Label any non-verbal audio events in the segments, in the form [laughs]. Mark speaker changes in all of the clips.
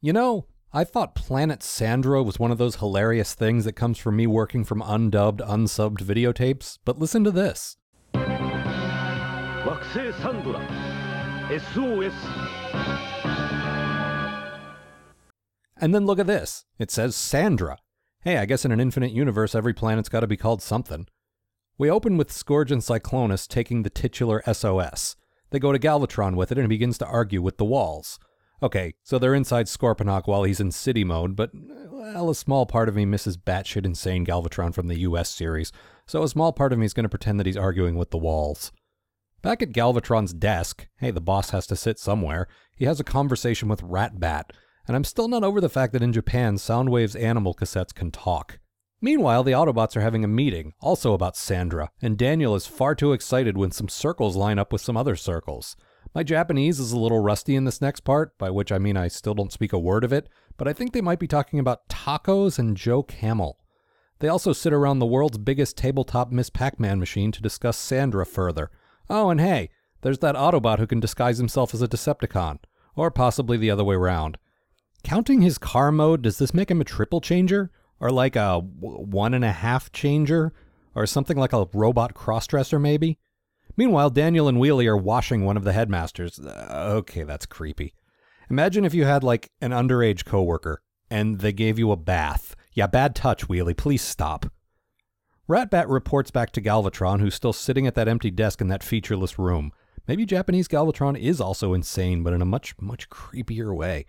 Speaker 1: You know, I thought Planet Sandra was one of those hilarious things that comes from me working from undubbed, unsubbed videotapes, but listen to this.
Speaker 2: 惑星サンドラ SOS
Speaker 1: And then look at this. It says Sandra. Hey, I guess in an infinite universe, every planet's got to be called something. We open with Scourge and Cyclonus taking the titular SOS. They go to Galvatron with it and he begins to argue with the walls. Okay, so they're inside Scorponok while he's in city mode, but, well, a small part of me misses batshit insane Galvatron from the US series, so a small part of me is going to pretend that he's arguing with the walls. Back at Galvatron's desk, hey, the boss has to sit somewhere, he has a conversation with Ratbat, and I'm still not over the fact that in Japan, Soundwave's animal cassettes can talk. Meanwhile, the Autobots are having a meeting, also about Sandra, and Daniel is far too excited when some circles line up with some other circles. My Japanese is a little rusty in this next part, by which I mean I still don't speak a word of it, but I think they might be talking about tacos and Joe Camel. They also sit around the world's biggest tabletop Miss Pac Man machine to discuss Sandra further. Oh, and hey, there's that Autobot who can disguise himself as a Decepticon, or possibly the other way round. Counting his car mode, does this make him a triple changer? Or like a one and a half changer? Or something like a robot crossdresser, maybe? Meanwhile, Daniel and Wheelie are washing one of the headmasters. Uh, okay, that's creepy. Imagine if you had like an underage coworker and they gave you a bath. Yeah, bad touch, Wheelie. Please stop. Ratbat reports back to Galvatron, who's still sitting at that empty desk in that featureless room. Maybe Japanese Galvatron is also insane, but in a much, much creepier way.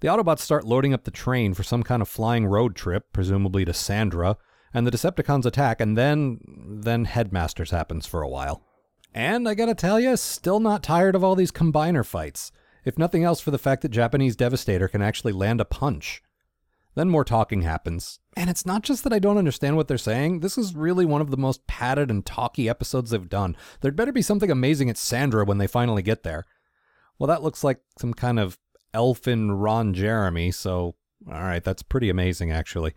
Speaker 1: The Autobots start loading up the train for some kind of flying road trip, presumably to Sandra, and the Decepticons attack, and then. then Headmasters happens for a while. And I gotta tell you, still not tired of all these combiner fights, if nothing else for the fact that Japanese Devastator can actually land a punch. Then more talking happens. And it's not just that I don't understand what they're saying, this is really one of the most padded and talky episodes they've done. There'd better be something amazing at Sandra when they finally get there. Well, that looks like some kind of elfin Ron Jeremy, so alright, that's pretty amazing actually.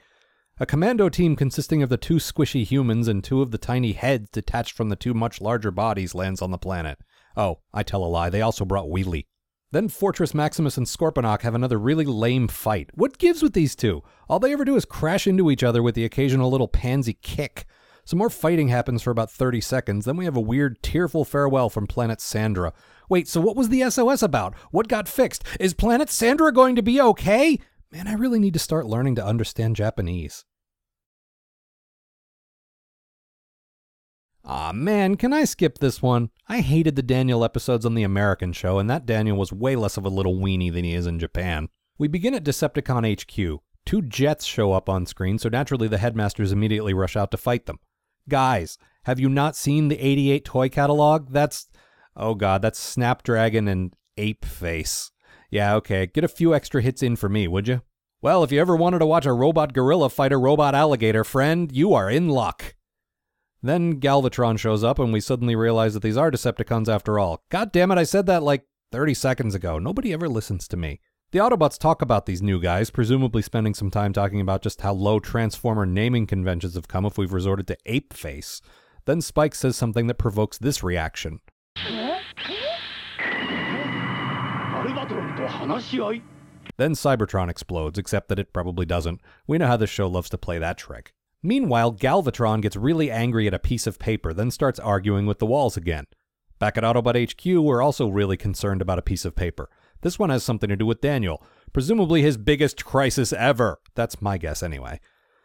Speaker 1: A commando team consisting of the two squishy humans and two of the tiny heads detached from the two much larger bodies lands on the planet. Oh, I tell a lie, they also brought Wheelie. Then Fortress Maximus and Scorponok have another really lame fight. What gives with these two? All they ever do is crash into each other with the occasional little pansy kick. Some more fighting happens for about 30 seconds, then we have a weird, tearful farewell from Planet Sandra. Wait, so what was the SOS about? What got fixed? Is Planet Sandra going to be okay? Man, I really need to start learning to understand Japanese. Aw man, can I skip this one? I hated the Daniel episodes on the American show, and that Daniel was way less of a little weenie than he is in Japan. We begin at Decepticon HQ. Two jets show up on screen, so naturally the headmasters immediately rush out to fight them. Guys, have you not seen the 88 toy catalog? That's. Oh god, that's Snapdragon and Ape Face. Yeah, okay, get a few extra hits in for me, would you? Well, if you ever wanted to watch a robot gorilla fight a robot alligator, friend, you are in luck. Then Galvatron shows up, and we suddenly realize that these are Decepticons after all. God damn it, I said that like 30 seconds ago. Nobody ever listens to me. The Autobots talk about these new guys, presumably spending some time talking about just how low Transformer naming conventions have come if we've resorted to ape face. Then Spike says something that provokes this reaction. Then Cybertron explodes, except that it probably doesn't. We know how this show loves to play that trick. Meanwhile, Galvatron gets really angry at a piece of paper, then starts arguing with the walls again. Back at Autobot HQ, we're also really concerned about a piece of paper. This one has something to do with Daniel, presumably his biggest crisis ever. That's my guess, anyway.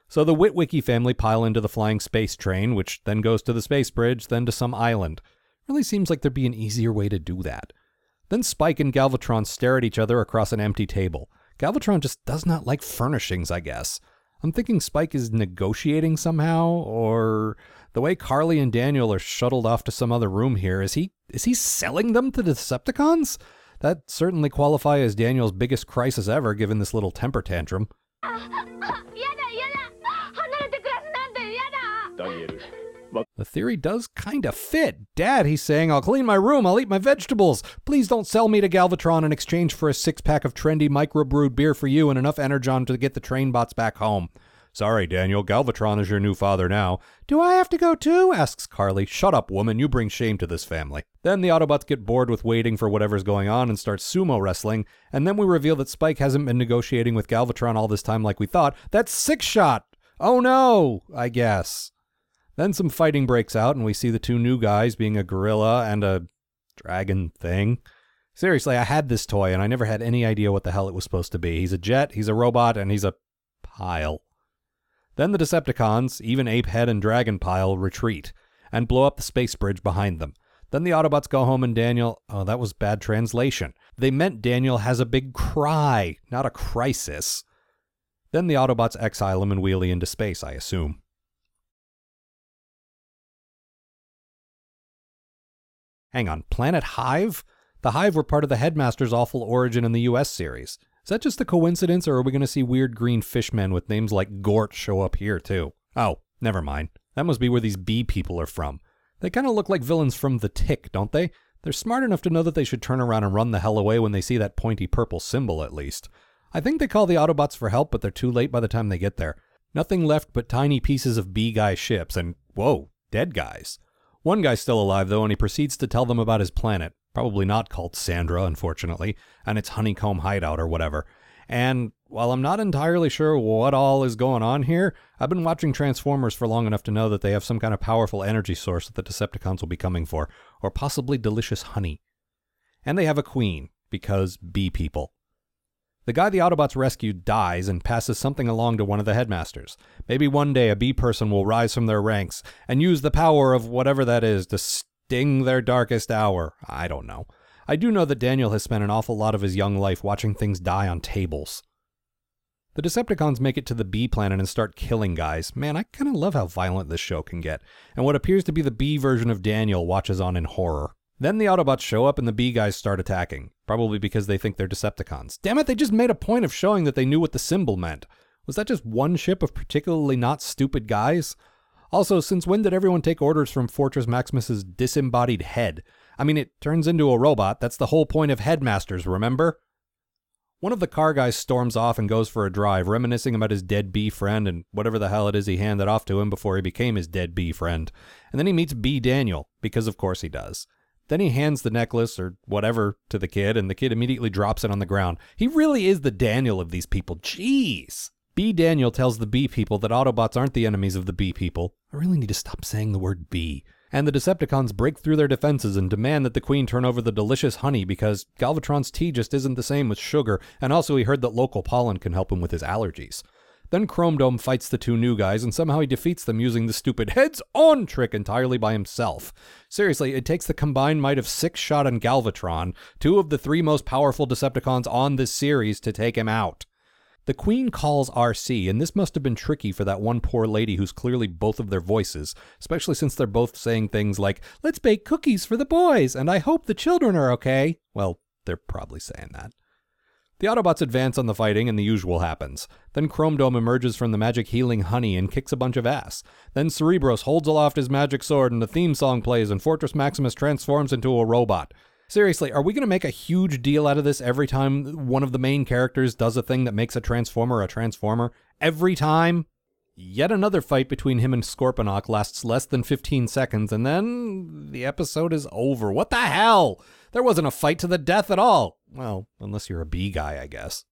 Speaker 1: So the Witwicky family pile into the flying space train, which then goes to the space bridge, then to some island. Really seems like there'd be an easier way to do that. Then Spike and Galvatron stare at each other across an empty table. Galvatron just does not like furnishings, I guess. I'm thinking Spike is negotiating somehow, or the way Carly and Daniel are shuttled off to some other room here, is he is he selling them to the Decepticons? That certainly qualify as Daniel's biggest crisis ever, given this little temper tantrum. [laughs]
Speaker 2: But
Speaker 1: the theory does kinda fit. Dad, he's saying, I'll clean my room, I'll eat my vegetables. Please don't sell me to Galvatron in exchange for a six pack of trendy microbrewed beer for you and enough energon to get the train bots back home. Sorry, Daniel, Galvatron is your new father now. Do I have to go too? asks Carly. Shut up, woman, you bring shame to this family. Then the Autobots get bored with waiting for whatever's going on and start sumo wrestling, and then we reveal that Spike hasn't been negotiating with Galvatron all this time like we thought. That's Six Shot! Oh no, I guess. Then some fighting breaks out, and we see the two new guys being a gorilla and a dragon thing. Seriously, I had this toy and I never had any idea what the hell it was supposed to be. He's a jet, he's a robot, and he's a pile. Then the Decepticons, even Apehead and Dragon Pile, retreat and blow up the space bridge behind them. Then the Autobots go home and Daniel. Oh, that was bad translation. They meant Daniel has a big cry, not a crisis. Then the Autobots exile him and wheelie into space, I assume. Hang on, Planet Hive? The Hive were part of the Headmaster's awful origin in the US series. Is that just a coincidence, or are we going to see weird green fishmen with names like Gort show up here, too? Oh, never mind. That must be where these bee people are from. They kind of look like villains from The Tick, don't they? They're smart enough to know that they should turn around and run the hell away when they see that pointy purple symbol, at least. I think they call the Autobots for help, but they're too late by the time they get there. Nothing left but tiny pieces of bee guy ships, and whoa, dead guys. One guy's still alive, though, and he proceeds to tell them about his planet, probably not called Sandra, unfortunately, and its honeycomb hideout or whatever. And while I'm not entirely sure what all is going on here, I've been watching Transformers for long enough to know that they have some kind of powerful energy source that the Decepticons will be coming for, or possibly delicious honey. And they have a queen, because bee people. The guy the Autobots rescued dies and passes something along to one of the headmasters. Maybe one day a bee person will rise from their ranks and use the power of whatever that is to sting their darkest hour. I don't know. I do know that Daniel has spent an awful lot of his young life watching things die on tables. The Decepticons make it to the bee planet and start killing guys. Man, I kind of love how violent this show can get. And what appears to be the bee version of Daniel watches on in horror. Then the Autobots show up and the bee guys start attacking, probably because they think they're Decepticons. Damn it, they just made a point of showing that they knew what the symbol meant. Was that just one ship of particularly not stupid guys? Also, since when did everyone take orders from Fortress Maximus's disembodied head? I mean, it turns into a robot. That's the whole point of headmasters, remember? One of the car guys storms off and goes for a drive, reminiscing about his dead bee friend and whatever the hell it is he handed off to him before he became his dead bee friend. And then he meets B. Daniel, because of course he does. Then he hands the necklace or whatever to the kid, and the kid immediately drops it on the ground. He really is the Daniel of these people. Jeez. B. Daniel tells the bee people that Autobots aren't the enemies of the bee people. I really need to stop saying the word bee. And the Decepticons break through their defenses and demand that the Queen turn over the delicious honey because Galvatron's tea just isn't the same with sugar, and also he heard that local pollen can help him with his allergies. Then Chrome Dome fights the two new guys, and somehow he defeats them using the stupid heads on trick entirely by himself. Seriously, it takes the combined might of Six Shot and Galvatron, two of the three most powerful Decepticons on this series, to take him out. The Queen calls Arcee, and this must have been tricky for that one poor lady who's clearly both of their voices, especially since they're both saying things like, Let's bake cookies for the boys, and I hope the children are okay. Well, they're probably saying that. The Autobots advance on the fighting, and the usual happens. Then Chrome Dome emerges from the magic healing honey and kicks a bunch of ass. Then Cerebros holds aloft his magic sword, and the theme song plays, and Fortress Maximus transforms into a robot. Seriously, are we going to make a huge deal out of this every time one of the main characters does a thing that makes a Transformer a Transformer? Every time? Yet another fight between him and Scorponok lasts less than 15 seconds, and then the episode is over. What the hell? There wasn't a fight to the death at all. Well, unless you're a bee guy, I guess.